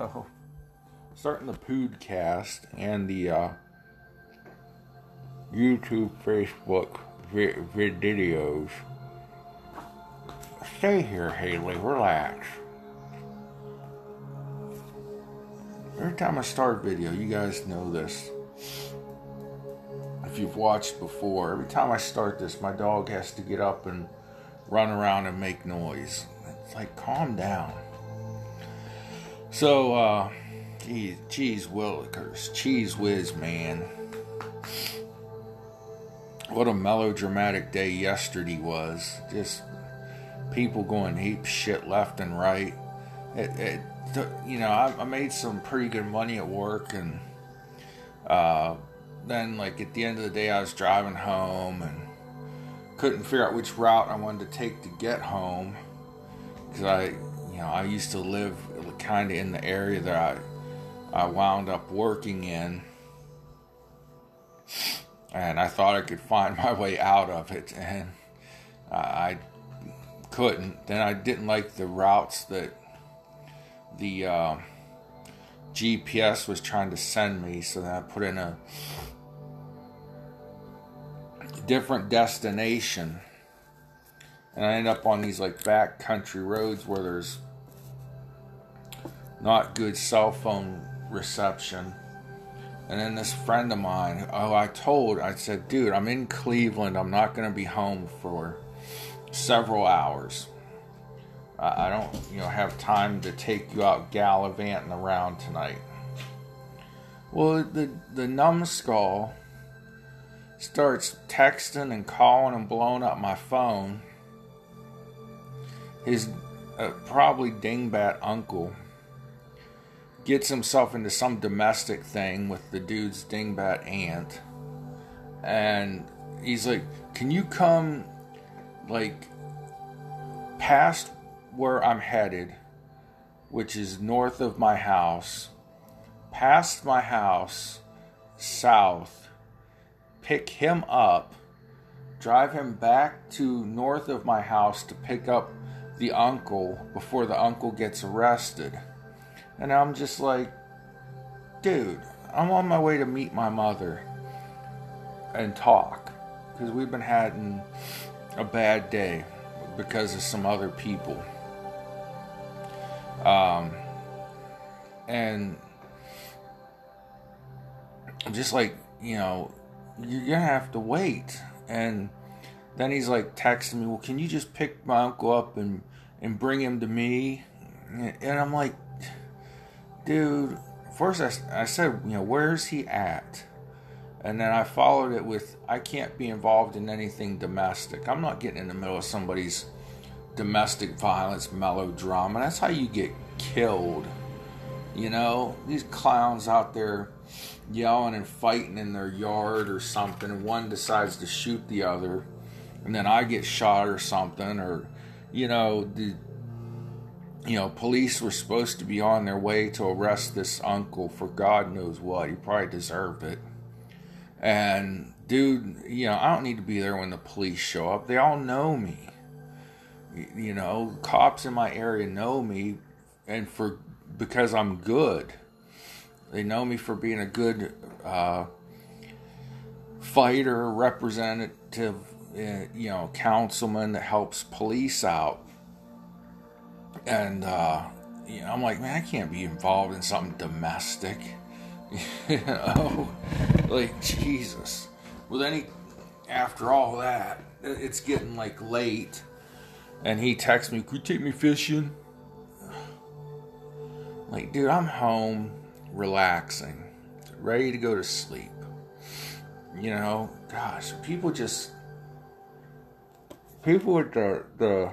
So, starting the podcast and the uh, YouTube, Facebook vi- videos. Stay here, Haley. Relax. Every time I start video, you guys know this. If you've watched before, every time I start this, my dog has to get up and run around and make noise. It's like, calm down. So, uh, geez, cheese willikers, cheese whiz, man. What a melodramatic day yesterday was. Just people going heap shit left and right. It, it you know, I, I, made some pretty good money at work, and uh, then like at the end of the day, I was driving home and couldn't figure out which route I wanted to take to get home because I, you know, I used to live kind of in the area that I, I wound up working in, and I thought I could find my way out of it, and I couldn't. Then I didn't like the routes that the uh, GPS was trying to send me, so then I put in a different destination. And I end up on these like back country roads where there's not good cell phone reception. And then this friend of mine, oh, I told, I said, dude, I'm in Cleveland. I'm not going to be home for several hours. I don't, you know, have time to take you out gallivanting around tonight. Well, the the numbskull starts texting and calling and blowing up my phone. His uh, probably dingbat uncle gets himself into some domestic thing with the dude's dingbat aunt, and he's like, "Can you come, like, past where I'm headed, which is north of my house, past my house, south, pick him up, drive him back to north of my house to pick up the uncle before the uncle gets arrested. And I'm just like, dude, I'm on my way to meet my mother and talk because we've been having a bad day because of some other people. Um, and I'm just like, you know, you're gonna have to wait. And then he's like texting me, well, can you just pick my uncle up and, and bring him to me? And I'm like, dude, first I, I said, you know, where's he at? And then I followed it with, I can't be involved in anything domestic. I'm not getting in the middle of somebody's domestic violence melodrama. That's how you get killed. You know, these clowns out there yelling and fighting in their yard or something, and one decides to shoot the other, and then I get shot or something, or you know, the you know, police were supposed to be on their way to arrest this uncle for God knows what. He probably deserved it. And dude, you know, I don't need to be there when the police show up. They all know me you know, cops in my area know me, and for because I'm good, they know me for being a good uh, fighter, representative, uh, you know, councilman that helps police out. And uh, you know, I'm like, man, I can't be involved in something domestic. you know, like Jesus. Well, then he, after all that, it's getting like late and he texts me, Could you take me fishing? Like, dude, I'm home, relaxing, ready to go to sleep. You know, gosh, people just people with the the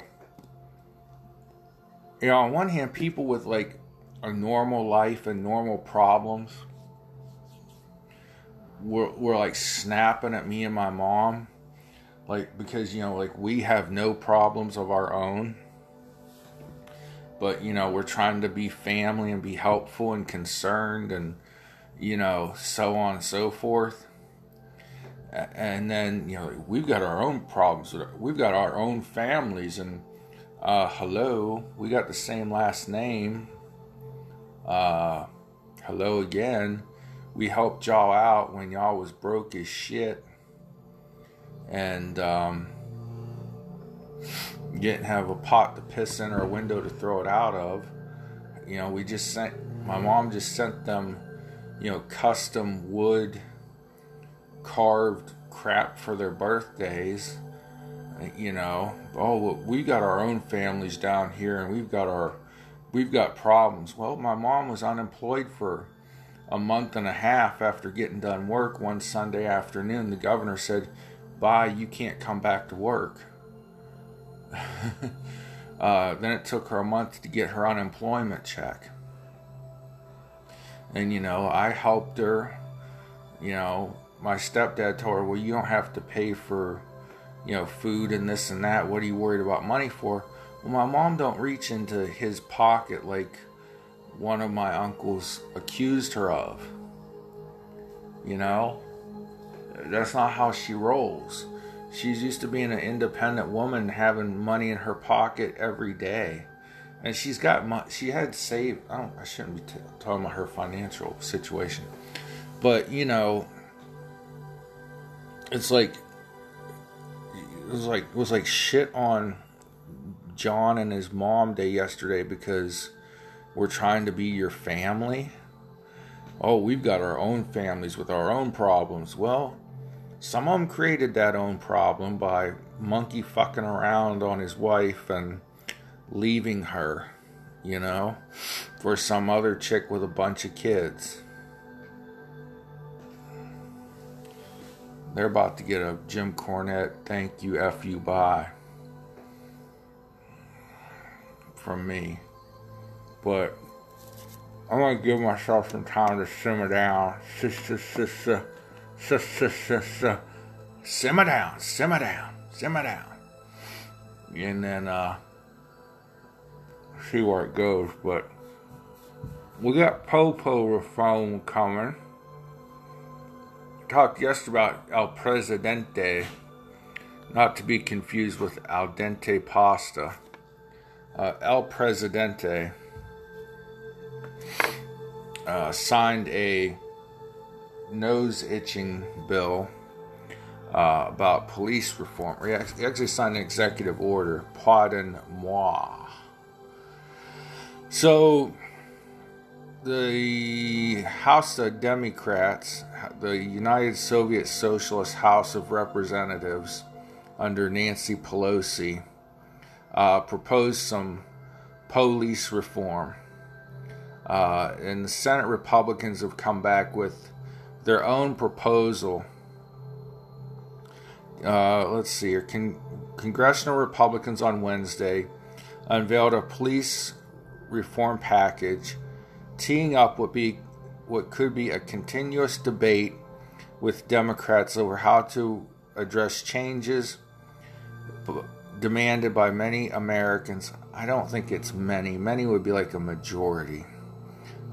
you know, on one hand, people with like a normal life and normal problems were, were like snapping at me and my mom like because you know like we have no problems of our own. But you know we're trying to be family and be helpful and concerned and you know so on and so forth. And then you know we've got our own problems we've got our own families and uh, hello we got the same last name Uh, hello again. We helped y'all out when y'all was broke as shit. And, um, didn't have a pot to piss in or a window to throw it out of. You know, we just sent, my mom just sent them, you know, custom wood carved crap for their birthdays. You know, oh, we got our own families down here and we've got our, we've got problems. Well, my mom was unemployed for a month and a half after getting done work one Sunday afternoon. The governor said, Bye, you can't come back to work. uh, then it took her a month to get her unemployment check. And, you know, I helped her. You know, my stepdad told her, well, you don't have to pay for, you know, food and this and that. What are you worried about money for? Well, my mom don't reach into his pocket like one of my uncles accused her of. You know, that's not how she rolls. She's used to being an independent woman, having money in her pocket every day, and she's got she had saved. I don't. I shouldn't be t- talking about her financial situation, but you know, it's like was like was like shit on John and his mom day yesterday because we're trying to be your family. Oh, we've got our own families with our own problems. Well, some of them created that own problem by monkey fucking around on his wife and leaving her, you know, for some other chick with a bunch of kids. They're about to get a Jim Cornette thank you, F you, bye from me. But I'm gonna give myself some time to simmer down. Simmer down, simmer down, simmer down. And then uh see where it goes. But we got Popo reform coming talked yesterday about El Presidente, not to be confused with al dente pasta. Uh, El Presidente uh, signed a nose itching bill uh, about police reform. He actually signed an executive order, Pardon moi. So the House of Democrats, the United Soviet Socialist House of Representatives under Nancy Pelosi, uh, proposed some police reform. Uh, and the Senate Republicans have come back with their own proposal. Uh, let's see here. Con- Congressional Republicans on Wednesday unveiled a police reform package teeing up what be what could be a continuous debate with Democrats over how to address changes demanded by many Americans. I don't think it's many. Many would be like a majority.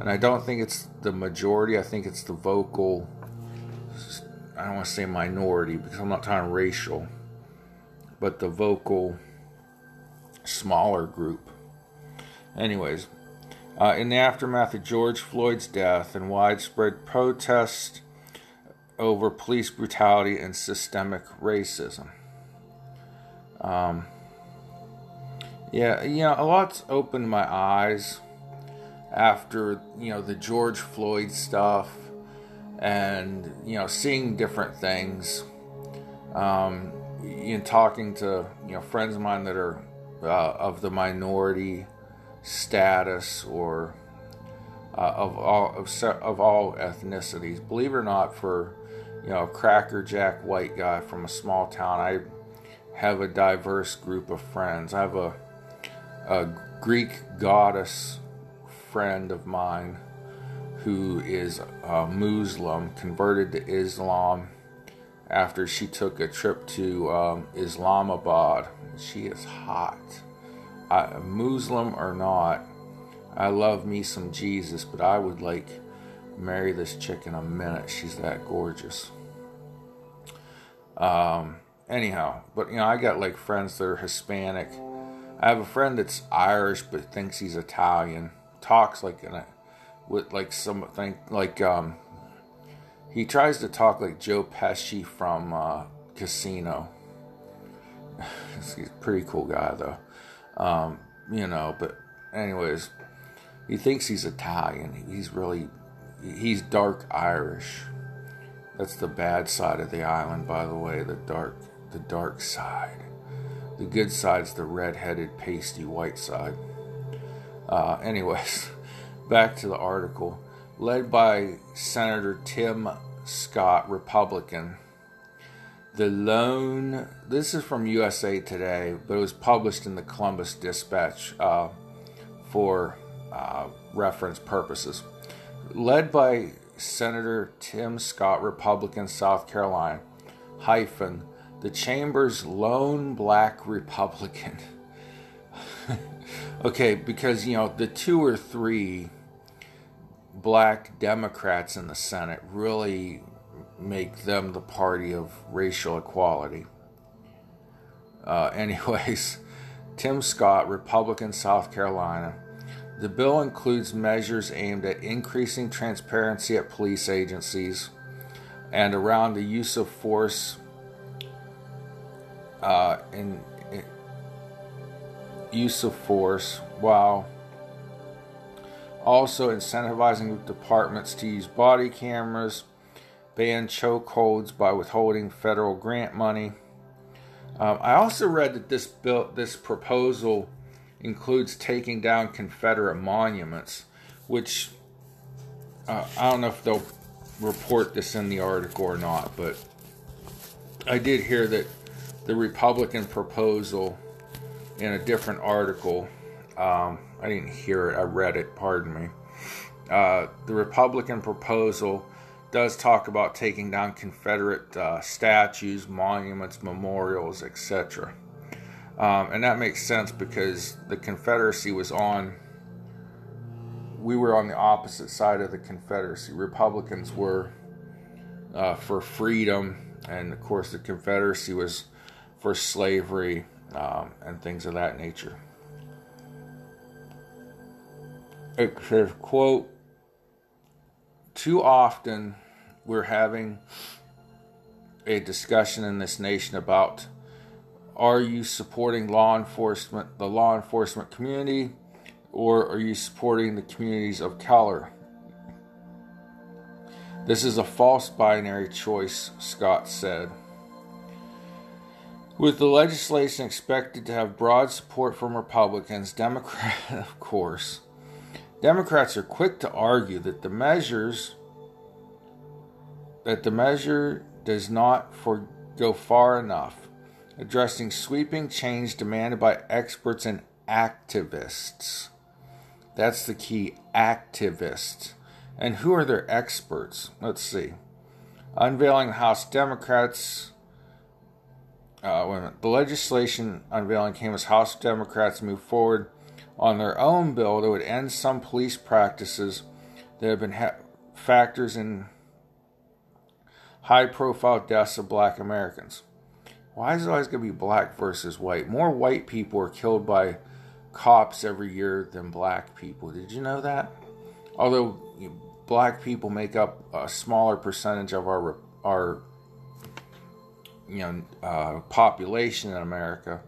And I don't think it's the majority. I think it's the vocal, I don't want to say minority because I'm not talking racial, but the vocal smaller group. Anyways, uh, in the aftermath of George Floyd's death and widespread protest over police brutality and systemic racism. Um, yeah, you know, a lot's opened my eyes after, you know, the George Floyd stuff and, you know, seeing different things. Um, you know, talking to, you know, friends of mine that are uh, of the minority status or uh, of all of, of all ethnicities. Believe it or not, for you know a crackerjack white guy from a small town, I have a diverse group of friends. I have a a Greek goddess friend of mine who is a Muslim, converted to Islam after she took a trip to um, Islamabad. She is hot. I, Muslim or not, I love me some Jesus, but I would like marry this chick in a minute. She's that gorgeous. Um, anyhow, but you know, I got like friends that are Hispanic. I have a friend that's Irish but thinks he's Italian. Talks like an with like something like um, he tries to talk like Joe Pesci from uh, Casino. He's a pretty cool guy though, um, you know. But anyways, he thinks he's Italian. He's really he's dark Irish. That's the bad side of the island, by the way. The dark the dark side. The good side's the red-headed, pasty white side. Uh, anyways, back to the article. Led by Senator Tim Scott, Republican, the lone, this is from USA Today, but it was published in the Columbus Dispatch uh, for uh, reference purposes. Led by Senator Tim Scott, Republican, South Carolina, hyphen, the chamber's lone black Republican. okay, because, you know, the two or three black Democrats in the Senate really make them the party of racial equality. Uh, anyways, Tim Scott, Republican, South Carolina. The bill includes measures aimed at increasing transparency at police agencies and around the use of force uh, in, in use of force while also incentivizing departments to use body cameras, ban chokeholds by withholding federal grant money. Um, I also read that this bill, this proposal, includes taking down Confederate monuments, which uh, I don't know if they'll report this in the article or not, but I did hear that the Republican proposal in a different article. Um, I didn't hear it, I read it, pardon me. Uh, the Republican proposal does talk about taking down Confederate uh, statues, monuments, memorials, etc. Um, and that makes sense because the Confederacy was on, we were on the opposite side of the Confederacy. Republicans were uh, for freedom, and of course, the Confederacy was for slavery um, and things of that nature. It says, quote, too often we're having a discussion in this nation about are you supporting law enforcement, the law enforcement community, or are you supporting the communities of color? This is a false binary choice, Scott said. With the legislation expected to have broad support from Republicans, Democrats, of course, Democrats are quick to argue that the measures that the measure does not for, go far enough, addressing sweeping change demanded by experts and activists. That's the key, activists. And who are their experts? Let's see. Unveiling House Democrats uh, the legislation unveiling came as House Democrats moved forward on their own bill that would end some police practices that have been ha- factors in high profile deaths of black Americans. Why is it always going to be black versus white? More white people are killed by cops every year than black people. Did you know that? Although black people make up a smaller percentage of our our you know uh, population in America,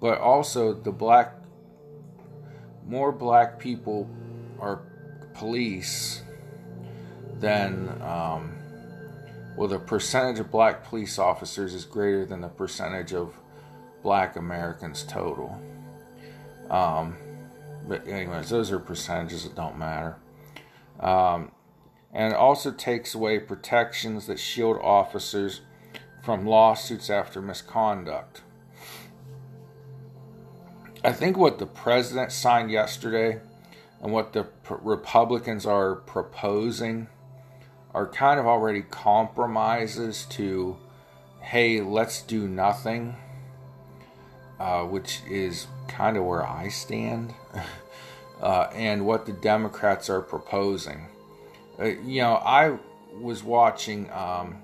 but also the black more black people are police than um, well the percentage of black police officers is greater than the percentage of black Americans total. Um, but anyways, those are percentages that don't matter. Um, and it also takes away protections that shield officers from lawsuits after misconduct. I think what the president signed yesterday and what the Republicans are proposing are kind of already compromises to, hey, let's do nothing, uh, which is kind of where I stand, uh, and what the Democrats are proposing. Uh, you know, I was watching. Um,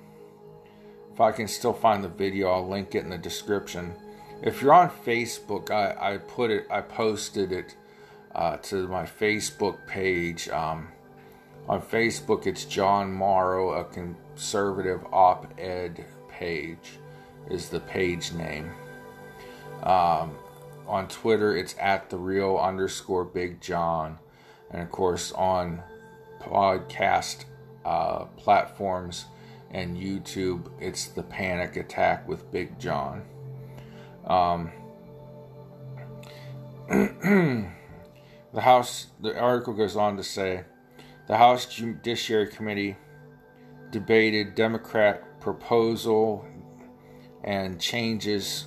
if I can still find the video, I'll link it in the description. If you're on Facebook, I, I put it, I posted it uh, to my Facebook page. Um, On Facebook, it's John Morrow, a conservative op ed page, is the page name. Um, on Twitter, it's at the real underscore Big John. And of course, on podcast uh, platforms and YouTube, it's the Panic Attack with Big John. Um, the House, the article goes on to say, the House Judiciary Committee debated Democrat proposal and changes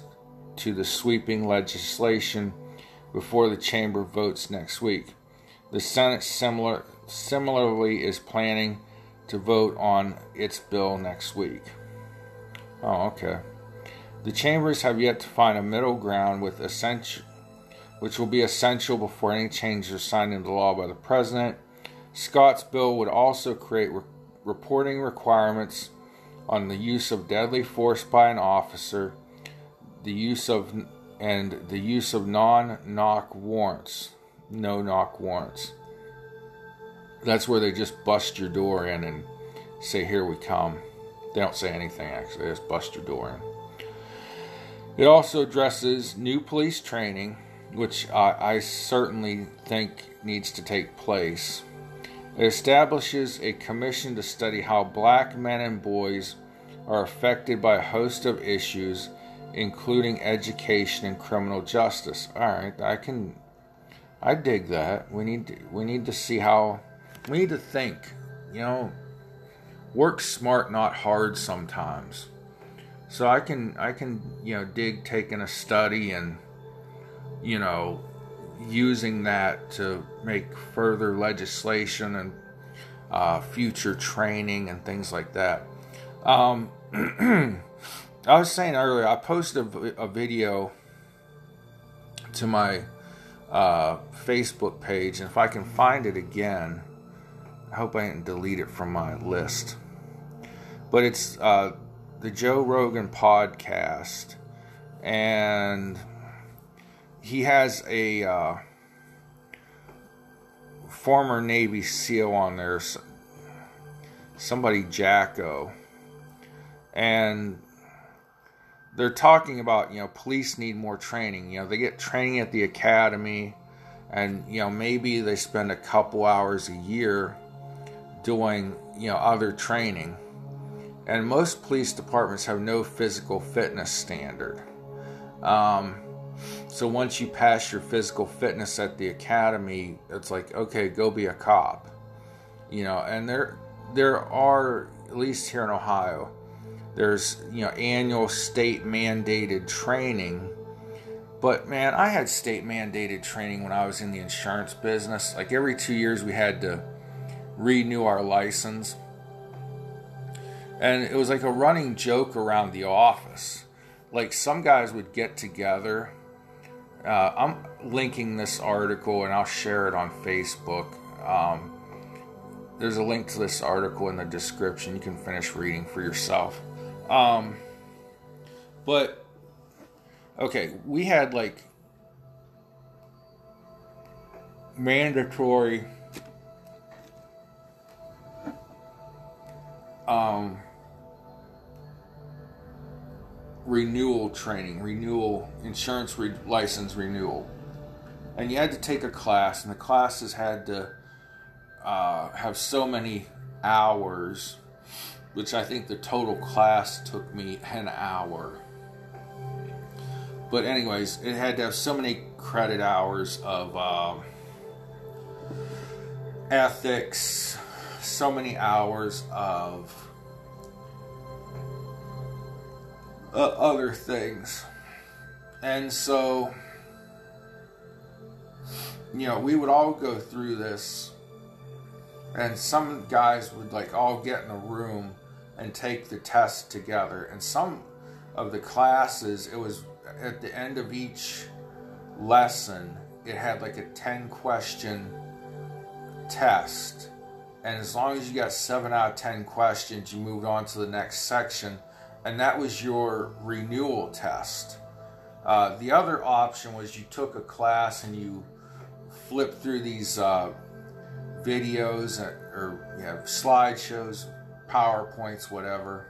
to the sweeping legislation before the chamber votes next week. The Senate similar, similarly is planning to vote on its bill next week. Oh, okay. The chambers have yet to find a middle ground with essential, which will be essential before any changes are signed into law by the president. Scott's bill would also create re- reporting requirements on the use of deadly force by an officer the use of and the use of non-knock warrants, no knock warrants. That's where they just bust your door in and say, "Here we come." They don't say anything actually; they just bust your door in. It also addresses new police training, which I, I certainly think needs to take place. It establishes a commission to study how black men and boys are affected by a host of issues including education and criminal justice. All right, I can, I dig that. We need to, we need to see how, we need to think. You know, work smart, not hard sometimes. So I can I can you know dig taking a study and you know using that to make further legislation and uh, future training and things like that. Um, I was saying earlier, I posted a, a video to my uh, Facebook page, and if I can find it again, I hope I didn't delete it from my list. But it's uh, the Joe Rogan podcast, and he has a uh, former Navy SEAL on there, somebody Jocko, and they're talking about you know police need more training. You know they get training at the academy, and you know maybe they spend a couple hours a year doing you know other training. And most police departments have no physical fitness standard. Um, so once you pass your physical fitness at the academy, it's like okay, go be a cop. You know, and there there are at least here in Ohio there's you know annual state mandated training. But man, I had state mandated training when I was in the insurance business. Like every two years, we had to renew our license. And it was like a running joke around the office. Like some guys would get together. Uh, I'm linking this article and I'll share it on Facebook. Um, there's a link to this article in the description. You can finish reading for yourself. Um, but okay, we had like mandatory um, renewal training, renewal insurance re- license renewal, and you had to take a class, and the classes had to uh, have so many hours which I think the total class took me an hour. But, anyways, it had to have so many credit hours of um, ethics, so many hours of uh, other things. And so, you know, we would all go through this, and some guys would like all get in a room and take the test together. And some of the classes, it was at the end of each lesson, it had like a 10 question test. And as long as you got 7 out of 10 questions, you moved on to the next section. And that was your renewal test. Uh, the other option was you took a class and you flipped through these uh, videos or you know, slideshows, PowerPoints, whatever.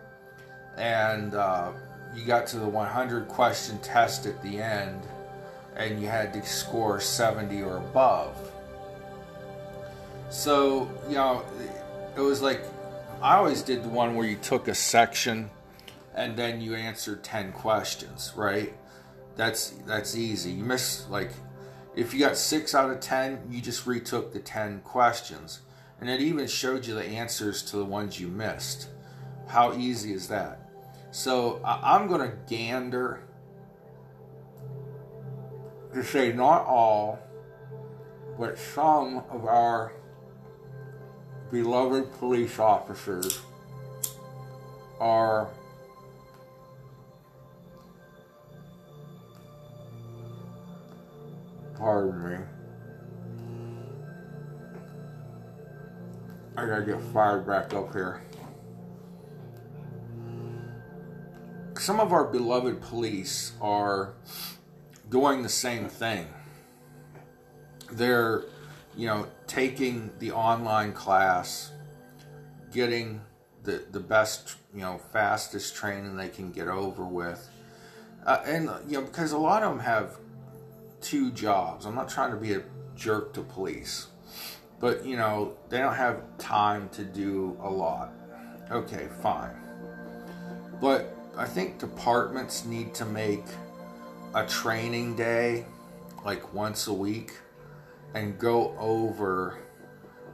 And uh, you got to the 100 question test at the end and you had to score 70 or above. So, you know, it was like I always did the one where you took a section and then you answer 10 questions, right? That's that's easy. You miss like if you got 6 out of 10, you just retook the 10 questions. And it even showed you the answers to the ones you missed. How easy is that? So I'm going to gander to say not all, but some of our beloved police officers are pardon me. I gotta get fired back up here. Some of our beloved police are doing the same thing. They're, you know, taking the online class, getting the the best, you know, fastest training they can get over with, uh, and you know, because a lot of them have two jobs. I'm not trying to be a jerk to police, but you know, they don't have time to do a lot. Okay, fine, but I think departments need to make a training day like once a week and go over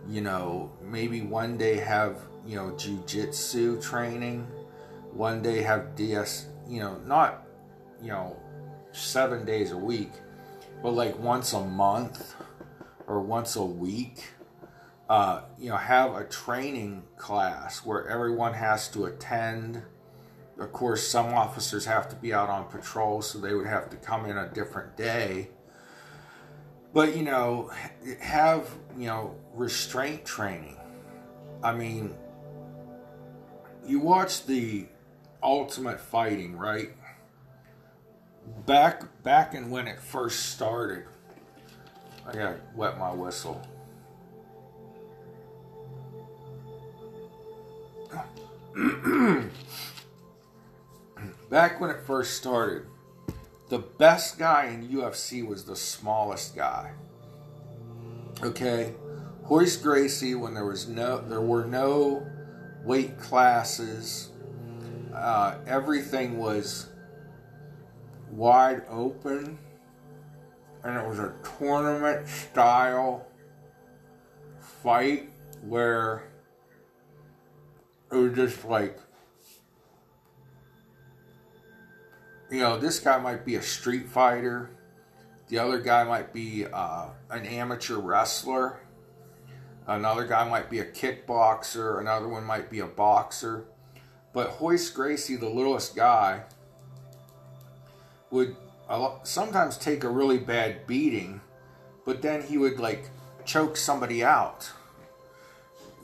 you know maybe one day have you know jujitsu training one day have ds you know not you know seven days a week but like once a month or once a week uh, you know have a training class where everyone has to attend of course, some officers have to be out on patrol, so they would have to come in a different day. But, you know, have, you know, restraint training. I mean, you watch the Ultimate Fighting, right? Back back in when it first started. I gotta wet my whistle. back when it first started, the best guy in UFC was the smallest guy. Okay, Royce Gracie, when there was no, there were no weight classes. Uh, everything was wide open, and it was a tournament style fight where it was just like you know, this guy might be a street fighter. The other guy might be uh, an amateur wrestler. Another guy might be a kickboxer. Another one might be a boxer. But Royce Gracie, the littlest guy, would sometimes take a really bad beating, but then he would like choke somebody out.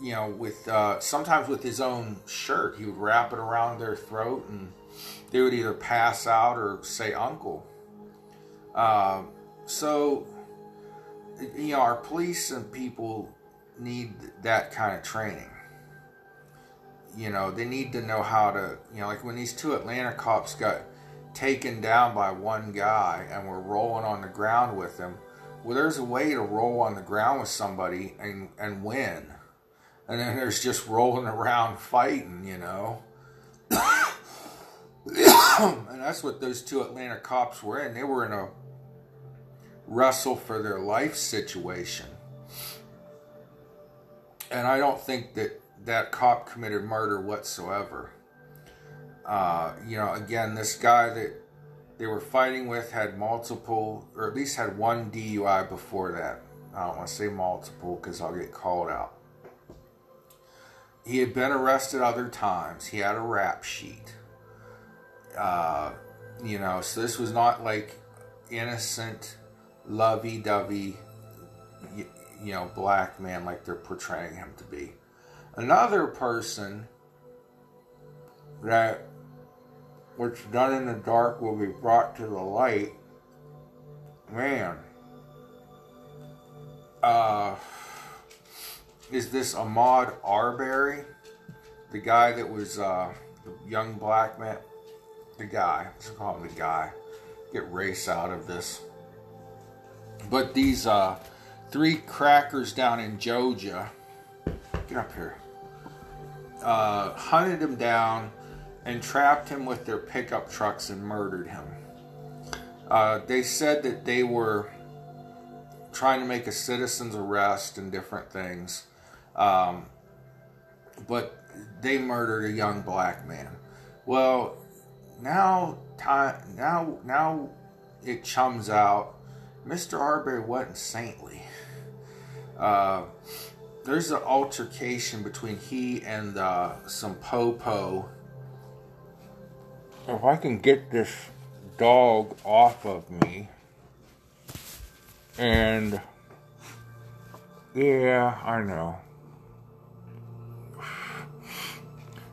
You know, with uh, sometimes with his own shirt, he would wrap it around their throat and they would either pass out or say uncle. Uh, so, you know, our police and people need that kind of training. You know, they need to know how to, you know, like when these two Atlanta cops got taken down by one guy and we're rolling on the ground with him. Well, there's a way to roll on the ground with somebody and, and win. And then there's just rolling around fighting, you know. and that's what those two Atlanta cops were in. They were in a wrestle for their life situation. And I don't think that that cop committed murder whatsoever. Uh, you know, again, this guy that they were fighting with had multiple, or at least had one DUI before that. I don't want to say multiple because I'll get called out. He had been arrested other times. He had a rap sheet. Uh, you know, so this was not like innocent, lovey-dovey, you, you know, black man like they're portraying him to be. Another person that what's done in the dark will be brought to the light. Man, uh, is this Ahmaud Arbery, the guy that was uh, the young black man, the guy. Let's call him the guy. Get race out of this. But these uh, three crackers down in Georgia, get up here, uh, hunted him down and trapped him with their pickup trucks and murdered him. Uh, they said that they were trying to make a citizen's arrest and different things. Um, but they murdered a young black man. Well, now time now now it chums out. Mr. Arbery wasn't saintly. Uh, there's an altercation between he and uh, some popo. If I can get this dog off of me, and yeah, I know.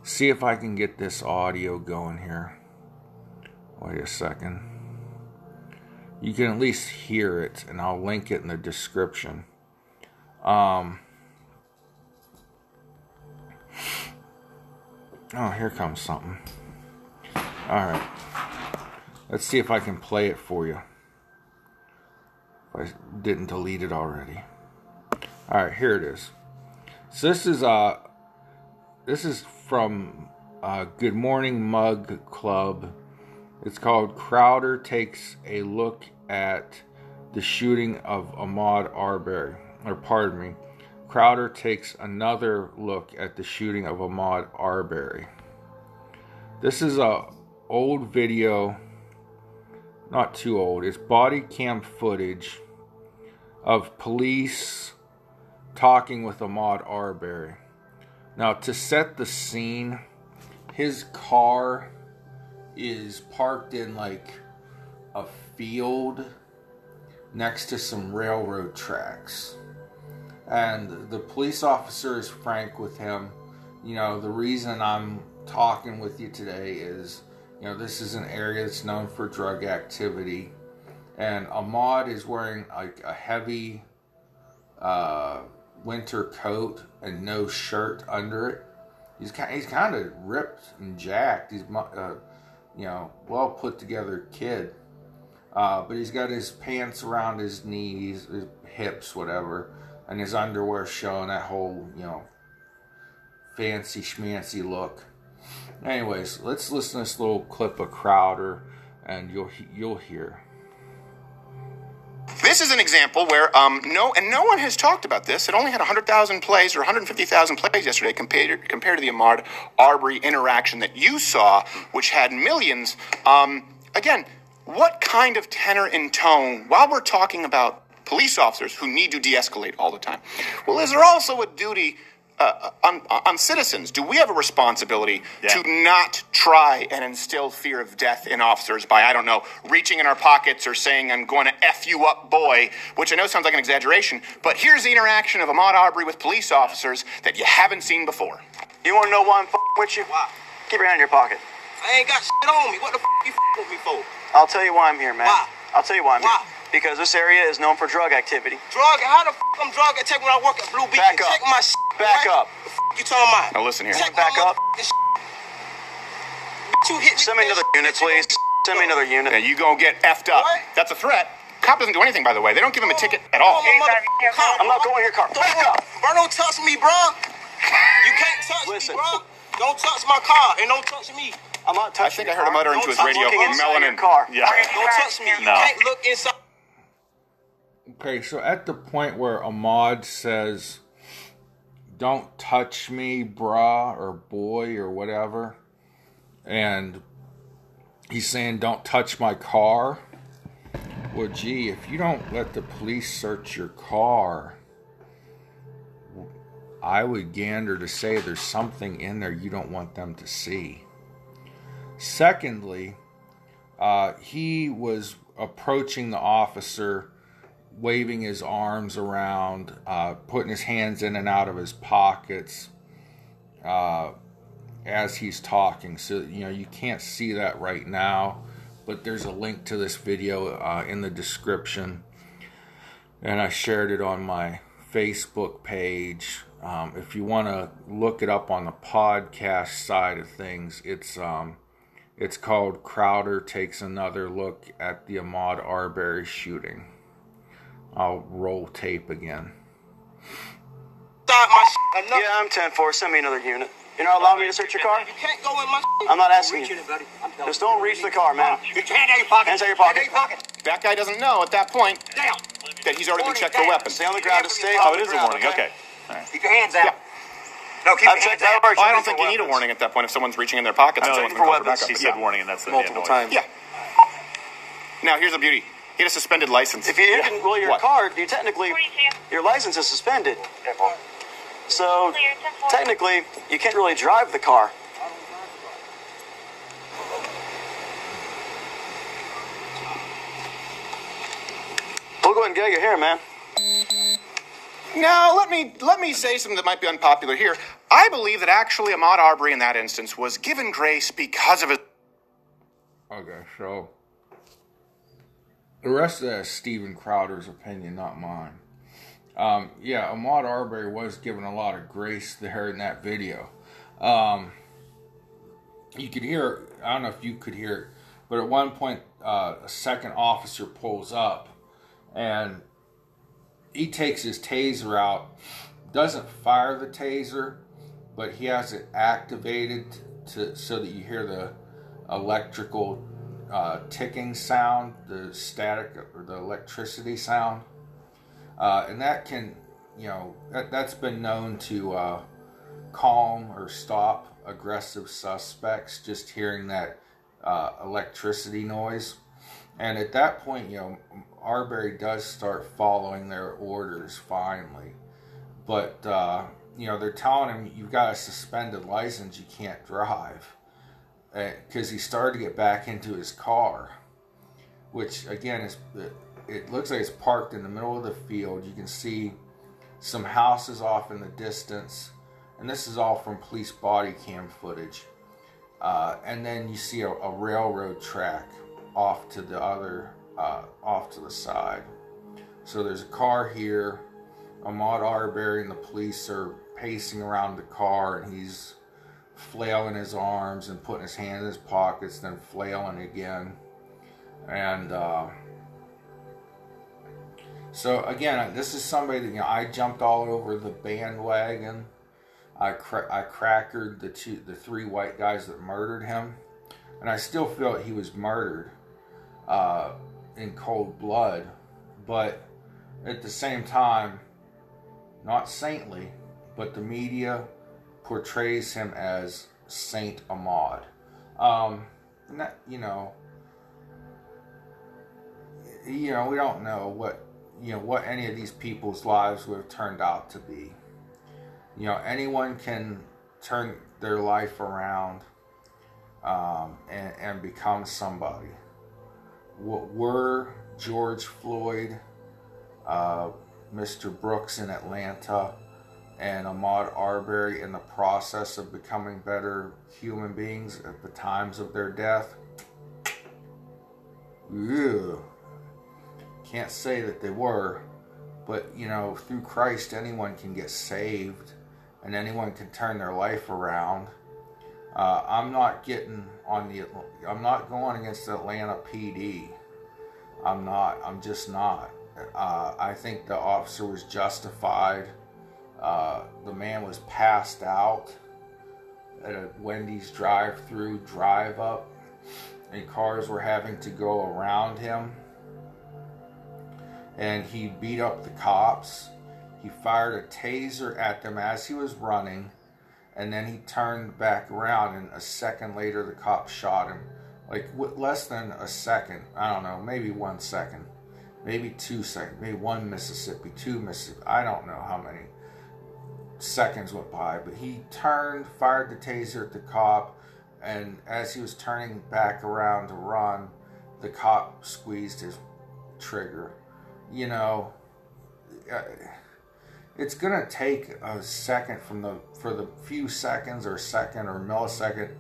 See if I can get this audio going here. Wait a second. You can at least hear it, and I'll link it in the description. Um, oh, here comes something. Alright. Let's see if I can play it for you. If I didn't delete it already. Alright, here it is. So this is uh this is from uh, Good Morning Mug Club. It's called Crowder Takes a Look at the Shooting of Ahmaud Arbery. Or pardon me. Crowder takes another look at the shooting of Ahmaud Arbery. This is a old video, not too old. It's body cam footage of police talking with Ahmaud Arbery. Now, to set the scene, his car is parked in like a field next to some railroad tracks. And the police officer is frank with him. You know, the reason I'm talking with you today is, you know, this is an area that's known for drug activity. And Ahmaud is wearing like a heavy uh, winter coat and no shirt under it. He's kind, he's kind of ripped and jacked. He's, uh, you know, well put together kid. Uh, but he's got his pants around his knees, his hips, whatever, and his underwear showing that whole, you know, fancy schmancy look. Anyways, let's listen to this little clip of Crowder, and you'll you'll hear. This is an example where um, no, and no one has talked about this. It only had 100,000 plays or 150,000 plays yesterday compared compared to the Ahmaud Arbery interaction that you saw, which had millions. Um, again, what kind of tenor and tone? While we're talking about police officers who need to de-escalate all the time, well, is there also a duty? Uh, on, on, citizens, do we have a responsibility yeah. to not try and instill fear of death in officers by, I don't know, reaching in our pockets or saying, I'm going to F you up, boy, which I know sounds like an exaggeration, but here's the interaction of Ahmaud Arbery with police officers that you haven't seen before. You want to know why I'm f- with you? Why? Keep your hand in your pocket. I ain't got shit on me. What the f- you f- with me for? I'll tell you why I'm here, man. Why? I'll tell you why I'm why? here because this area is known for drug activity. Drug? How the f I'm drug attack when I work at Blue Beacon? Back up. Check my shit. Back right? up. The f you talking about? Now listen here. Check Back my up. Shit. You hit Send me another unit, please. Send me another unit. Yeah, you gonna get effed up. What? That's a threat. Cop doesn't do anything, by the way. They don't give him a ticket at all. My I'm not going in your car. Don't, Back up. Bro, don't touch me, bro. You can't touch Listen. me, bro. Don't touch my car and don't touch me. I'm not touching. I touching think I your heard him car. utter into his I'm radio looking inside melanin. your car. Yeah. Don't touch me. You No. can't look inside. Okay, so at the point where Ahmaud says, "Don't touch me, brah or boy or whatever," and he's saying, "Don't touch my car." Well, gee, if you don't let the police search your car, I would gander to say there's something in there you don't want them to see. Secondly, uh, he was approaching the officer, waving his arms around, uh, putting his hands in and out of his pockets uh, as he's talking. So, you know, you can't see that right now, but there's a link to this video uh, in the description. And I shared it on my Facebook page Um, if you want to look it up on the podcast side of things, it's um, it's called Crowder takes another look at the Ahmaud Arbery shooting. I'll roll tape again. Start my shit. Enough. Yeah, I'm 10 4. Send me another unit. You're not allowing me to search your car? You can't go in my shit. I'm not asking Reach you. in it, buddy. I'm telling Just don't reach the car, man. you. can't hand out your pocket. Hands out your pocket. Hand out your pocket. That guy doesn't know at that point Down. that he's already been checked for weapons. Stay on the ground. Just stay Oh, off Oh, it a warning. Okay. All right. Keep your hands out. No, keep I've your hands checked. I've out. already Well, I don't think you need a warning at that point if someone's reaching in their pockets I and know, for calls for weapons, backup. He said yeah. warning, and that's the Multiple times. Yeah. Now here's the beauty. He had a suspended license. If you didn't roll your What? card, you technically your license is suspended. So technically, you can't really drive the car. We'll go ahead and get your hair, man. Now, let me let me say something that might be unpopular here. I believe that actually Ahmaud Arbery in that instance was given grace because of his Okay, so the rest of that is Steven Crowder's opinion, not mine. Um, yeah, Ahmaud Arbery was given a lot of grace there in that video. Um, you could hear, I don't know if you could hear it, but at one point, uh, a second officer pulls up and he takes his taser out, doesn't fire the taser, but he has it activated to so that you hear the electrical uh, ticking sound, the static or the electricity sound, uh, and that can, you know, that, that's been known to uh, calm or stop aggressive suspects. Just hearing that uh, electricity noise, and at that point, you know, Arbery does start following their orders finally, but uh, you know they're telling him you've got a suspended license, you can't drive because he started to get back into his car, which again is it looks like it's parked in the middle of the field. You can see some houses off in the distance, and this is all from police body cam footage. Uh, and then you see a, a railroad track off to the other, uh, off to the side. So there's a car here. Ahmaud Arbery and the police are pacing around the car, and he's flailing his arms and putting his hand in his pockets, then flailing again. And uh, so again, this is somebody that you know I jumped all over the bandwagon. I cra- I crackered the two, the three white guys that murdered him, and I still feel he was murdered uh, in cold blood. But at the same time, not saintly, but the media portrays him as Saint Ahmaud. Um, that, you know, you know, we don't know what you know what any of these people's lives would have turned out to be. You know, anyone can turn their life around um, and, and become somebody. What were George Floyd, uh, Mr. Brooks in Atlanta, and Ahmaud Arbery in the process of becoming better human beings at the times of their death? Ew. Can't say that they were, but you know, through Christ, anyone can get saved and anyone can turn their life around. Uh, I'm not getting on the. I'm not going against the Atlanta PD. I'm not. I'm just not. Uh, I think the officer was justified. Uh, the man was passed out at a Wendy's drive-through drive-up, and cars were having to go around him. And he beat up the cops. He fired a taser at them as he was running, and then he turned back around, and a second later, the cop shot him. Like less than a second, I don't know, maybe one second, maybe two seconds, maybe one Mississippi, two Mississippi. I don't know how many seconds went by, but he turned, fired the taser at the cop, and as he was turning back around to run, the cop squeezed his trigger. You know, uh, it's gonna take a second from the for the few seconds or second or millisecond.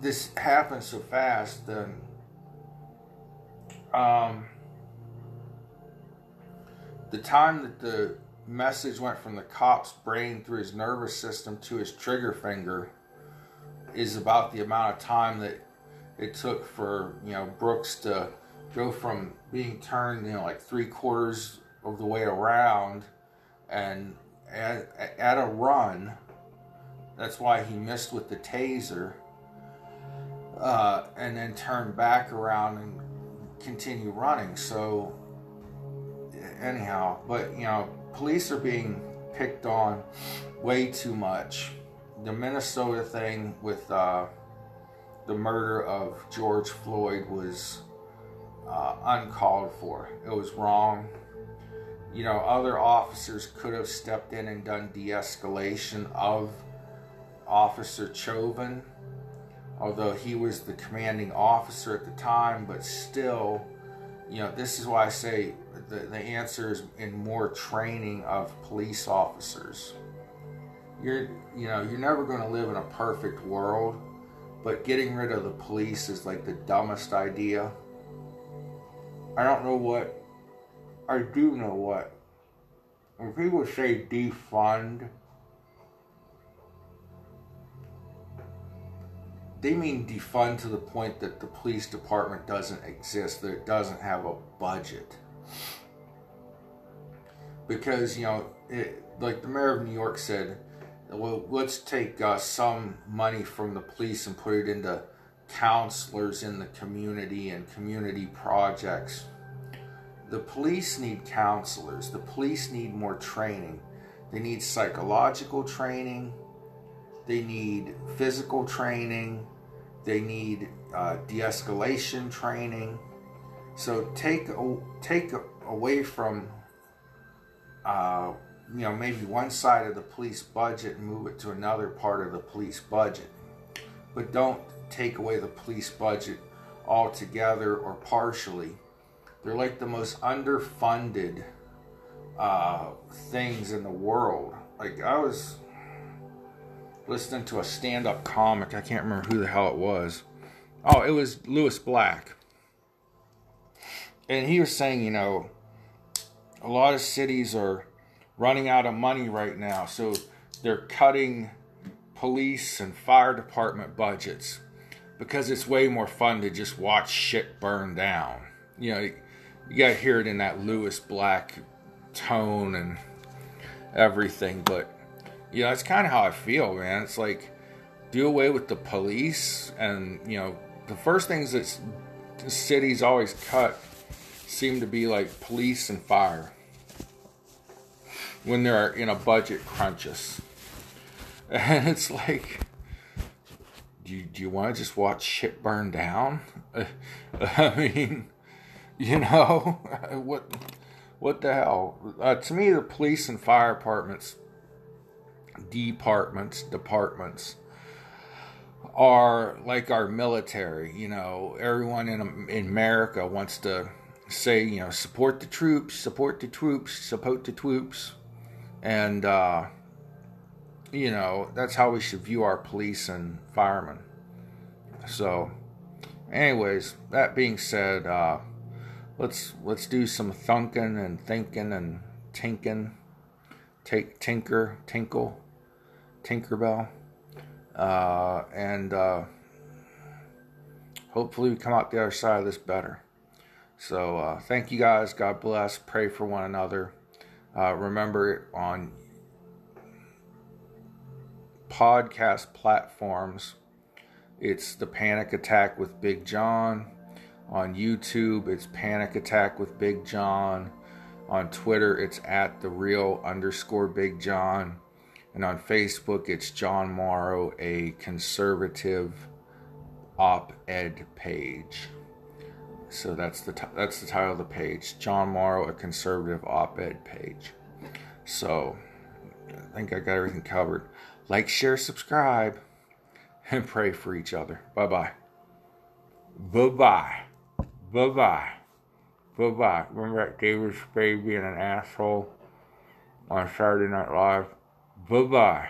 This happens so fast, then um, the time that the message went from the cop's brain through his nervous system to his trigger finger is about the amount of time that it took for you know Brooks to go from being turned you know like three quarters of the way around and at, at a run. That's why he missed with the taser uh, and then turn back around and continue running. So anyhow but you know police are being picked on way too much. The minnesota thing with uh, the murder of george floyd was uh, uncalled for. It was wrong. You know other officers could have stepped in and done de-escalation of officer chauvin although he was the commanding officer at the time, but still, you know, this is why I say the, the answer is in more training of police officers. You're, you know, you're never going to live in a perfect world, but getting rid of the police is like the dumbest idea. I don't know what, I do know what. When people say defund, they mean defund to the point that the police department doesn't exist, that it doesn't have a budget. Because, you know, it, like the mayor of New York said, well, let's take uh, some money from the police and put it into counselors in the community and community projects. The police need counselors, the police need more training. They need psychological training, they need physical training, they need uh, de-escalation training. So take take away from uh, you know maybe one side of the police budget and move it to another part of the police budget, but don't take away the police budget altogether or partially. They're like the most underfunded uh, things in the world. Like I was listening to a stand up comic. I can't remember who the hell it was. Oh, it was Lewis Black. And he was saying, you know, a lot of cities are running out of money right now. So they're cutting police and fire department budgets because it's way more fun to just watch shit burn down. You know, you got to hear it in that Lewis Black tone and everything. But you know, that's kind of how I feel, man. It's like do away with the police, and you know, the first things that cities always cut seem to be like police and fire when they're in a budget crunches. And it's like, do you, do you want to just watch shit burn down? I mean, you know, what what the hell? Uh, to me, the police and fire departments departments, departments are like our military. You know, everyone in in America wants to say, you know, support the troops, support the troops, support the troops, and uh, you know that's how we should view our police and firemen. So, anyways, that being said, uh, let's let's do some thunking and thinking and tinking, take tinker, tinkle. Tinkerbell. Uh, and uh, hopefully we come out the other side of this better. So uh, thank you guys. God bless. Pray for one another. Uh, remember on podcast platforms, it's the Panic Attack with Big John. On YouTube, it's Panic Attack with Big John. On Twitter, it's at the real underscore Big John. And on Facebook, it's John Morrow, a conservative op-ed page. So that's the t- that's the title of the page. John Morrow, a conservative op-ed page. So I think I got everything covered. Like, share, subscribe, and pray for each other. Bye bye. Bye bye. Bye bye. Bye bye. Remember that David Spade being an asshole on Saturday Night Live? Bye bye.